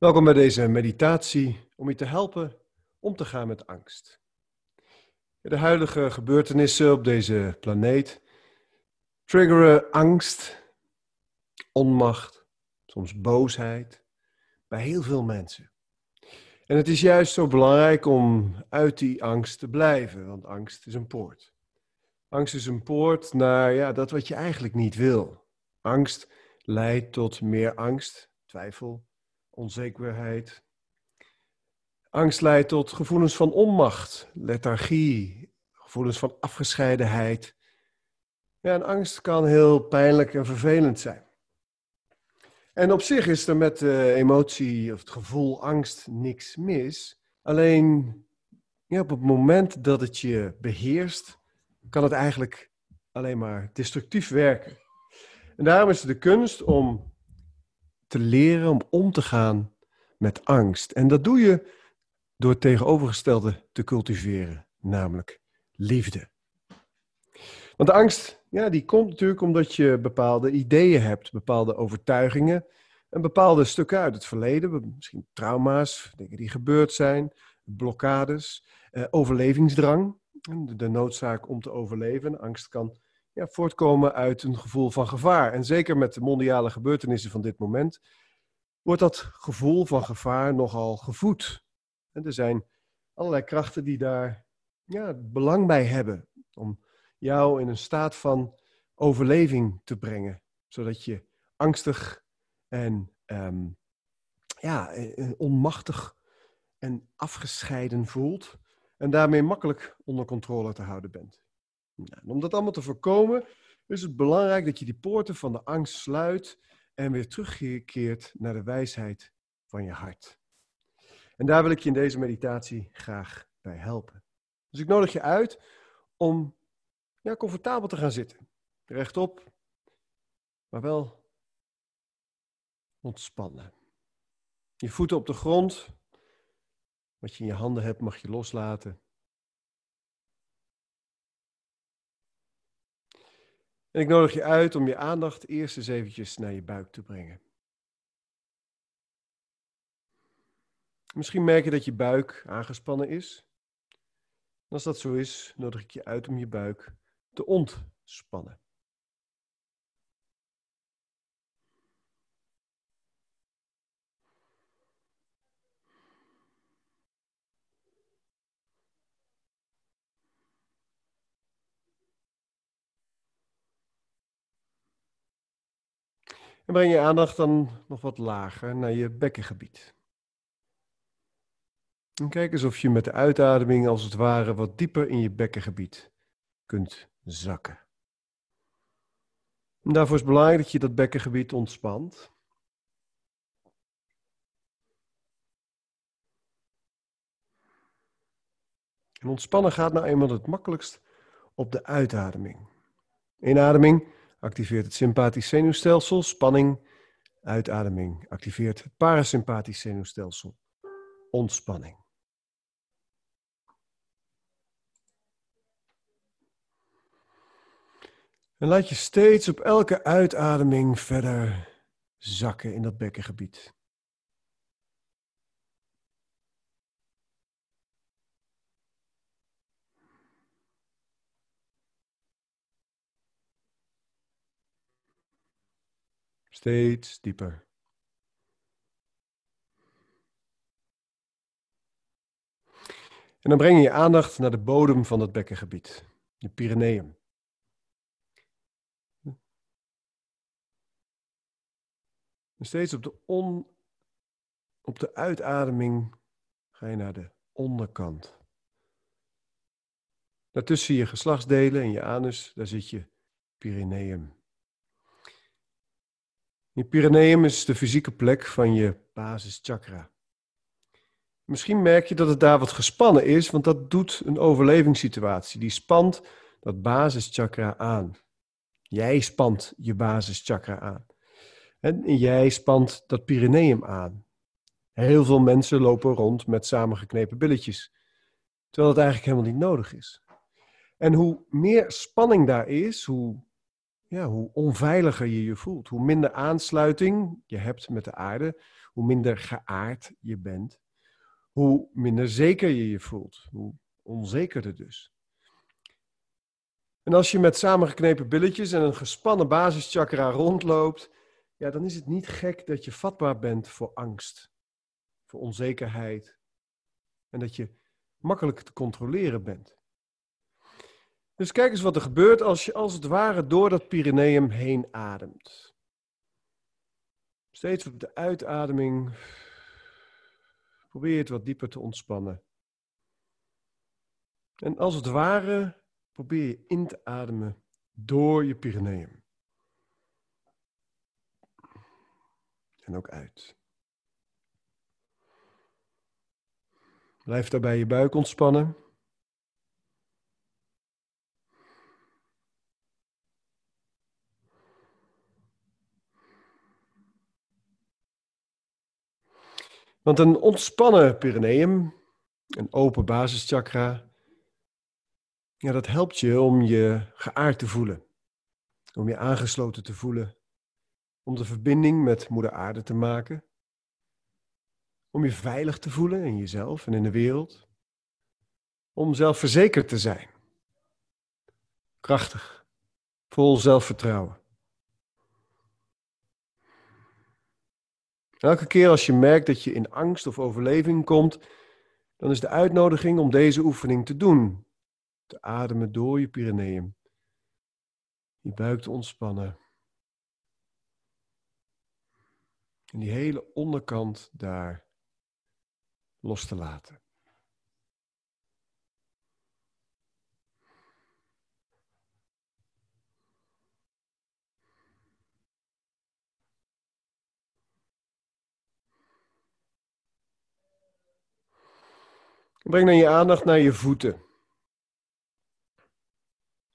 Welkom bij deze meditatie om je te helpen om te gaan met angst. De huidige gebeurtenissen op deze planeet triggeren angst, onmacht, soms boosheid bij heel veel mensen. En het is juist zo belangrijk om uit die angst te blijven, want angst is een poort. Angst is een poort naar ja, dat wat je eigenlijk niet wil. Angst leidt tot meer angst, twijfel, onzekerheid. Angst leidt tot gevoelens van onmacht, lethargie, gevoelens van afgescheidenheid. Ja, en angst kan heel pijnlijk en vervelend zijn. En op zich is er met de emotie of het gevoel angst niks mis. Alleen ja, op het moment dat het je beheerst, kan het eigenlijk alleen maar destructief werken. En daarom is het de kunst om te leren om om te gaan met angst. En dat doe je door het tegenovergestelde te cultiveren, namelijk liefde. Want de angst, ja, die komt natuurlijk omdat je bepaalde ideeën hebt, bepaalde overtuigingen en bepaalde stukken uit het verleden, misschien trauma's, dingen die gebeurd zijn, blokkades, eh, overlevingsdrang, de noodzaak om te overleven. Angst kan ja, voortkomen uit een gevoel van gevaar. En zeker met de mondiale gebeurtenissen van dit moment wordt dat gevoel van gevaar nogal gevoed. En er zijn allerlei krachten die daar ja, belang bij hebben om jou in een staat van overleving te brengen, zodat je angstig en um, ja, eh, eh, onmachtig en afgescheiden voelt en daarmee makkelijk onder controle te houden bent. Nou, om dat allemaal te voorkomen, is het belangrijk dat je die poorten van de angst sluit en weer terugkeert naar de wijsheid van je hart. En daar wil ik je in deze meditatie graag bij helpen. Dus ik nodig je uit om ja, comfortabel te gaan zitten. Rechtop, maar wel ontspannen. Je voeten op de grond. Wat je in je handen hebt mag je loslaten. En ik nodig je uit om je aandacht eerst eens eventjes naar je buik te brengen. Misschien merk je dat je buik aangespannen is. als dat zo is, nodig ik je uit om je buik te ontspannen. En breng je aandacht dan nog wat lager naar je bekkengebied. En kijk eens of je met de uitademing als het ware wat dieper in je bekkengebied kunt zakken. En daarvoor is het belangrijk dat je dat bekkengebied ontspant. En ontspannen gaat nou eenmaal het makkelijkst op de uitademing. Inademing activeert het sympathisch zenuwstelsel. Spanning, uitademing activeert het parasympathisch zenuwstelsel. Ontspanning. En laat je steeds op elke uitademing verder zakken in dat bekkengebied. Steeds dieper. En dan breng je je aandacht naar de bodem van het bekkengebied, de Pyreneeën. En steeds op de, on, op de uitademing ga je naar de onderkant. Daartussen je geslachtsdelen en je anus, daar zit je Pyreneeën. Je Pyreneeën is de fysieke plek van je basischakra. Misschien merk je dat het daar wat gespannen is, want dat doet een overlevingssituatie. Die spant dat basischakra aan. Jij spant je basischakra aan. En jij spant dat Pyreneeum aan. Heel veel mensen lopen rond met samengeknepen billetjes, terwijl het eigenlijk helemaal niet nodig is. En hoe meer spanning daar is, hoe ja, hoe onveiliger je je voelt. Hoe minder aansluiting je hebt met de aarde, hoe minder geaard je bent, hoe minder zeker je je voelt, hoe onzekerder dus. En als je met samengeknepen billetjes en een gespannen basischakra rondloopt, ja, dan is het niet gek dat je vatbaar bent voor angst, voor onzekerheid en dat je makkelijk te controleren bent. Dus kijk eens wat er gebeurt als je als het ware door dat Pyreneeum heen ademt. Steeds op de uitademing probeer het wat dieper te ontspannen. En als het ware probeer je in te ademen door je Pyreneeum. En ook uit. Blijf daarbij je buik ontspannen. Want een ontspannen perineum, een open basischakra, ja, dat helpt je om je geaard te voelen. Om je aangesloten te voelen. Om de verbinding met Moeder Aarde te maken. Om je veilig te voelen in jezelf en in de wereld. Om zelfverzekerd te zijn. Krachtig. Vol zelfvertrouwen. Elke keer als je merkt dat je in angst of overleving komt, dan is de uitnodiging om deze oefening te doen. Te ademen door je Pyreneeën. Je buik te ontspannen. En die hele onderkant daar los te laten. Breng dan je aandacht naar je voeten.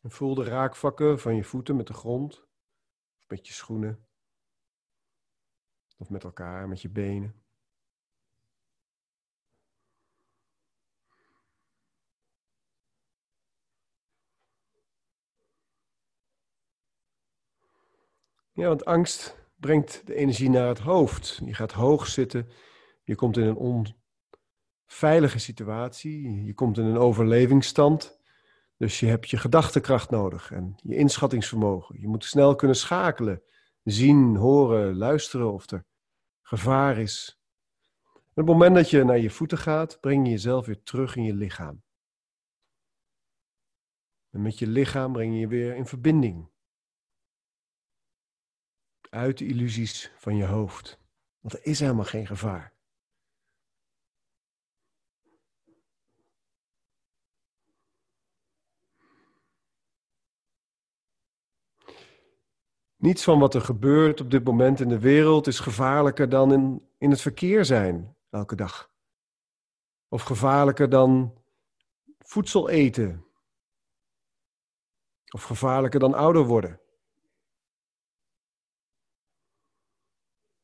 En voel de raakvakken van je voeten met de grond, of met je schoenen, of met elkaar, met je benen. Ja, want angst brengt de energie naar het hoofd. Je gaat hoog zitten, je komt in een veilige situatie. Je komt in een overlevingsstand. Dus je hebt je gedachtekracht nodig en je inschattingsvermogen. Je moet snel kunnen schakelen, zien, horen, luisteren of er gevaar is. op het moment dat je naar je voeten gaat, breng je jezelf weer terug in je lichaam. En met je lichaam breng je je weer in verbinding. Uit de illusies van je hoofd. Want er is helemaal geen gevaar. Niets van wat er gebeurt op dit moment in de wereld is gevaarlijker dan in, in het verkeer zijn elke dag. Of gevaarlijker dan voedsel eten. Of gevaarlijker dan ouder worden.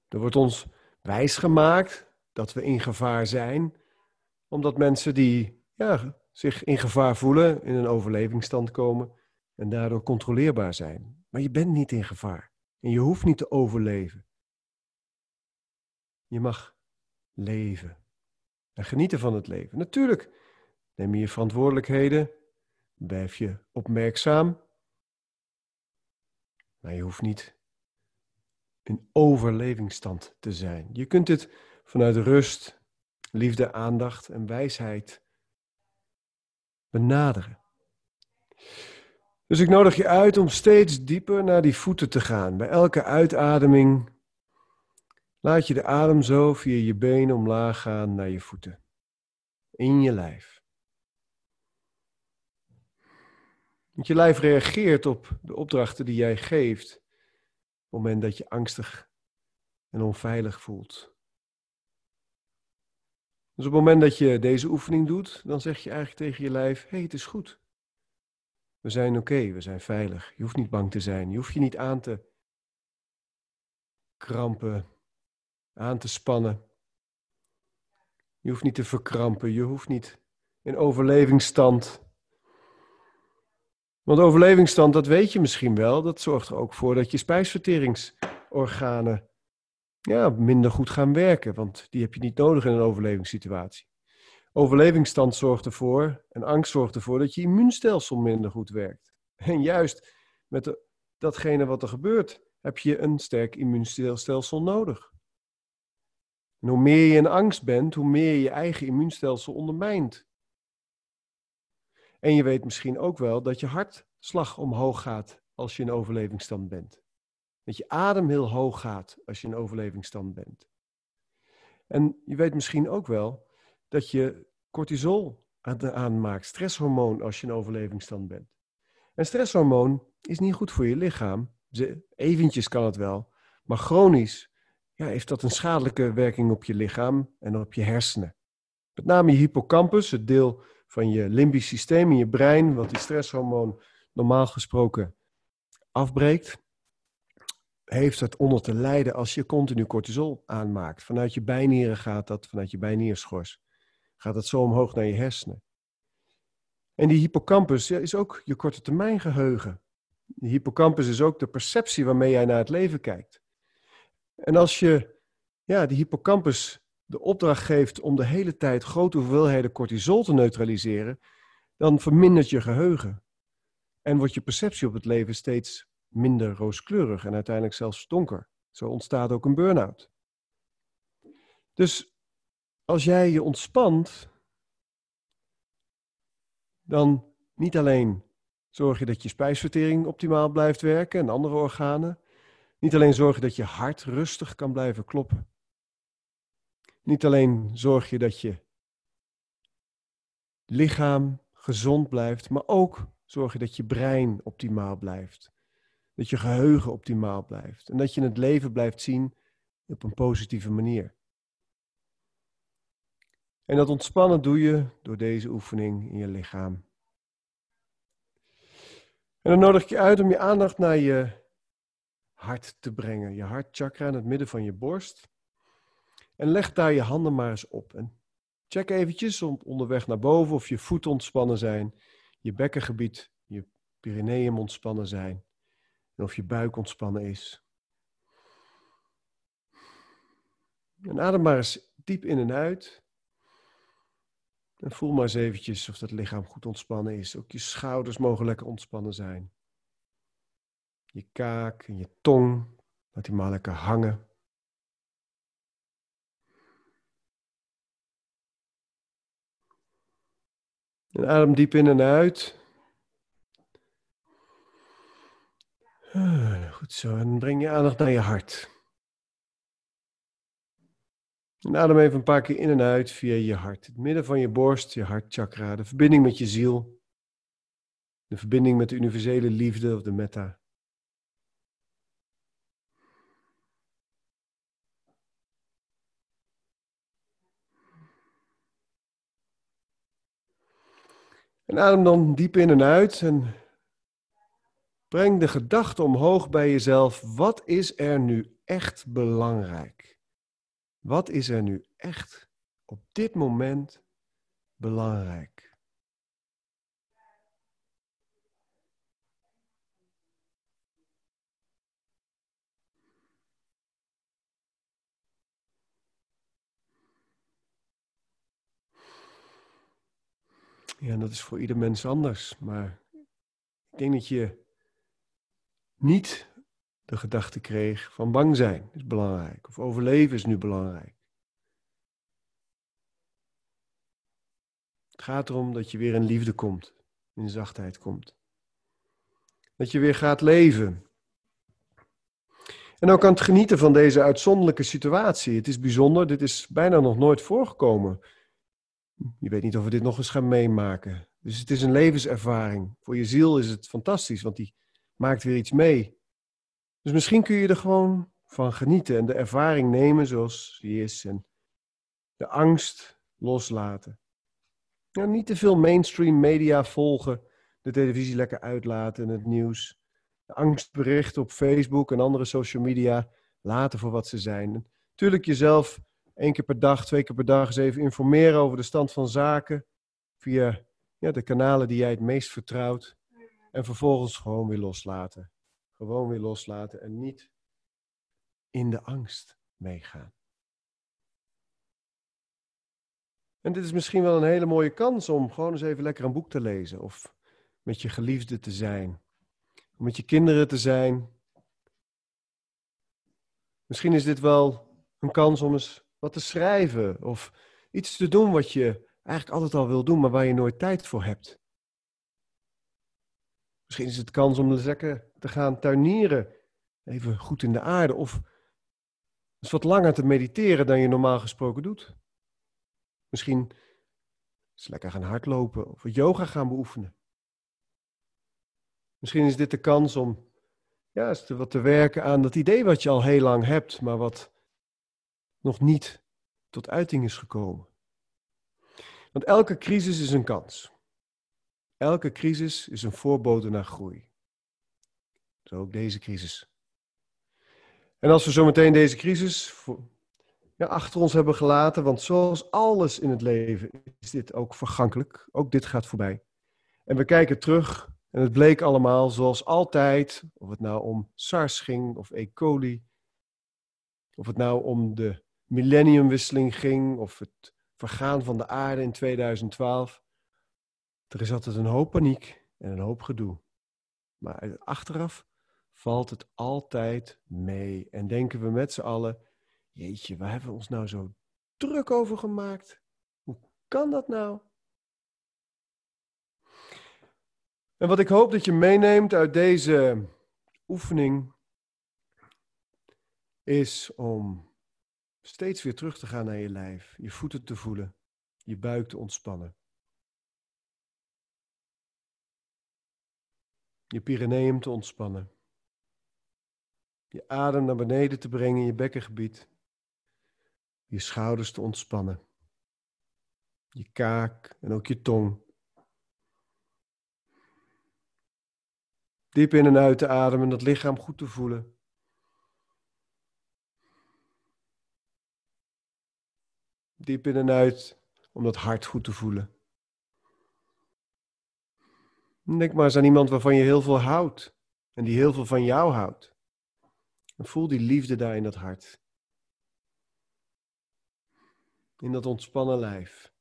Er wordt ons wijsgemaakt dat we in gevaar zijn, omdat mensen die ja, zich in gevaar voelen, in een overlevingsstand komen en daardoor controleerbaar zijn. Maar je bent niet in gevaar. En je hoeft niet te overleven. Je mag leven. En genieten van het leven. Natuurlijk neem je je verantwoordelijkheden. Blijf je opmerkzaam. Maar je hoeft niet in overlevingsstand te zijn. Je kunt het vanuit rust, liefde, aandacht en wijsheid benaderen. Dus ik nodig je uit om steeds dieper naar die voeten te gaan. Bij elke uitademing laat je de adem zo via je benen omlaag gaan naar je voeten. In je lijf. Want je lijf reageert op de opdrachten die jij geeft. Op het moment dat je angstig en onveilig voelt. Dus op het moment dat je deze oefening doet, dan zeg je eigenlijk tegen je lijf: hé, hey, het is goed. We zijn oké, we zijn veilig. Je hoeft niet bang te zijn. Je hoeft je niet aan te krampen, aan te spannen. Je hoeft niet te verkrampen. Je hoeft niet in overlevingsstand Want overlevingsstand, dat weet je misschien wel, dat zorgt er ook voor dat je spijsverteringsorganen ja, minder goed gaan werken, want die heb je niet nodig in een overlevingssituatie. Overlevingsstand zorgt ervoor en angst zorgt ervoor dat je immuunstelsel minder goed werkt. En juist met datgene wat er gebeurt, heb je een sterk immuunstelsel nodig. En hoe meer je in angst bent, hoe meer je je eigen immuunstelsel ondermijnt. En je weet misschien ook wel dat je hartslag omhoog gaat als je in overlevingsstand bent. Dat je adem heel hoog gaat als je in overlevingsstand bent. En je weet misschien ook wel dat je cortisol aanmaakt, stresshormoon, als je in overlevingsstand bent. En stresshormoon is niet goed voor je lichaam. Eventjes kan het wel, maar chronisch ja, heeft dat een schadelijke werking op je lichaam en op je hersenen. Met name je hippocampus, het deel van je limbisch systeem in je brein, wat die stresshormoon normaal gesproken afbreekt, heeft het onder te lijden als je continu cortisol aanmaakt. Vanuit je bijnieren gaat dat, vanuit je bijnierschors, gaat dat zo omhoog naar je hersenen. En die hippocampus is ook je korte termijn geheugen. De hippocampus is ook de perceptie waarmee jij naar het leven kijkt. En als je ja, die hippocampus de opdracht geeft om de hele tijd grote hoeveelheden cortisol te neutraliseren, dan vermindert je geheugen. En wordt je perceptie op het leven steeds minder rooskleurig en uiteindelijk zelfs donker. Zo ontstaat ook een burn-out. Dus als jij je ontspant, dan niet alleen zorg je dat je spijsvertering optimaal blijft werken en andere organen. Niet alleen zorg je dat je hart rustig kan blijven kloppen. Niet alleen zorg je dat je lichaam gezond blijft, maar ook zorg je dat je brein optimaal blijft. Dat je geheugen optimaal blijft. En dat je het leven blijft zien op een positieve manier. En dat ontspannen doe je door deze oefening in je lichaam. En dan nodig ik je uit om je aandacht naar je hart te brengen. Je hartchakra in het midden van je borst. En leg daar je handen maar eens op. En check eventjes onderweg naar boven of je voeten ontspannen zijn, je bekkengebied, je perineum ontspannen zijn en of je buik ontspannen is. En adem maar eens diep in en uit. En voel maar eens eventjes of dat lichaam goed ontspannen is. Ook je schouders mogen lekker ontspannen zijn. Je kaak en je tong, laat die maar lekker hangen. En adem diep in en uit. Ah, goed zo. En breng je aandacht naar je hart. En adem even een paar keer in en uit via je hart. Het midden van je borst, je hartchakra. De verbinding met je ziel. De verbinding met de universele liefde of de metta. En adem dan diep in en uit en breng de gedachte omhoog bij jezelf. Wat is er nu echt belangrijk? Wat is er nu echt op dit moment belangrijk? Ja, dat is voor ieder mens anders. Maar ik denk dat je niet de gedachte kreeg van bang zijn is belangrijk. Of overleven is nu belangrijk. Het gaat erom dat je weer in liefde komt. In zachtheid komt. Dat je weer gaat leven. En ook aan het genieten van deze uitzonderlijke situatie. Het is bijzonder, dit is bijna nog nooit voorgekomen. Je weet niet of we dit nog eens gaan meemaken. Dus het is een levenservaring. Voor je ziel is het fantastisch, want die maakt weer iets mee. Dus misschien kun je er gewoon van genieten en de ervaring nemen zoals die is en de angst loslaten. Ja, niet te veel mainstream media volgen, de televisie lekker uitlaten en het nieuws. De angstberichten op Facebook en andere social media laten voor wat ze zijn. Natuurlijk jezelf één keer per dag, twee keer per dag eens even informeren over de stand van zaken via ja, de kanalen die jij het meest vertrouwt. En vervolgens gewoon weer loslaten. Gewoon weer loslaten en niet in de angst meegaan. En dit is misschien wel een hele mooie kans om gewoon eens even lekker een boek te lezen. Of met je geliefde te zijn. Om met je kinderen te zijn. Misschien is dit wel een kans om eens wat te schrijven. Of iets te doen wat je eigenlijk altijd al wil doen, maar waar je nooit tijd voor hebt. Misschien is het kans om lekker te gaan tuinieren. Even goed in de aarde. Of eens wat langer te mediteren dan je normaal gesproken doet. Misschien eens lekker gaan hardlopen of yoga gaan beoefenen. Misschien is dit de kans om ja, te, wat te werken aan dat idee wat je al heel lang hebt, maar wat nog niet tot uiting is gekomen. Want elke crisis is een kans. Elke crisis is een voorbode naar groei. Zo ook deze crisis. En als we zometeen deze crisis ja, achter ons hebben gelaten, want zoals alles in het leven is dit ook vergankelijk. Ook dit gaat voorbij. En we kijken terug en het bleek allemaal zoals altijd, of het nou om SARS ging of E. coli, of het nou om de millenniumwisseling ging of het vergaan van de aarde in 2012. Er is altijd een hoop paniek en een hoop gedoe. Maar achteraf valt het altijd mee en denken we met z'n allen, jeetje, waar hebben we ons nou zo druk over gemaakt? Hoe kan dat nou? En wat ik hoop dat je meeneemt uit deze oefening is om steeds weer terug te gaan naar je lijf, je voeten te voelen, je buik te ontspannen. Je perineum te ontspannen. Je adem naar beneden te brengen in je bekkengebied. Je schouders te ontspannen. Je kaak en ook je tong. Diep in en uit te ademen, dat lichaam goed te voelen. Diep in en uit om dat hart goed te voelen. Denk maar eens aan iemand waarvan je heel veel houdt en die heel veel van jou houdt. En voel die liefde daar in dat hart. In dat ontspannen lijf.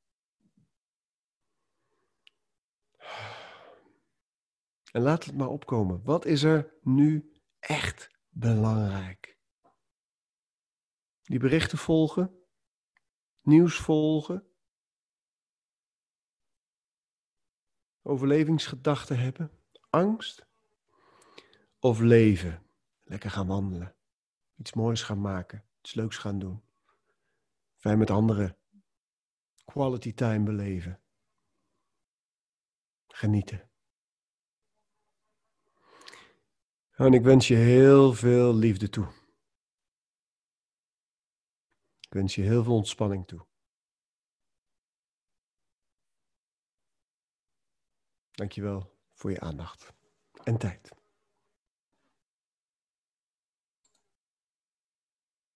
En laat het maar opkomen. Wat is er nu echt belangrijk? Die berichten volgen, nieuws volgen, overlevingsgedachten hebben, angst of leven. Lekker gaan wandelen, iets moois gaan maken, iets leuks gaan doen. Fijn met anderen quality time beleven. Genieten. En ik wens je heel veel liefde toe. Ik wens je heel veel ontspanning toe. Dankjewel voor je aandacht en tijd.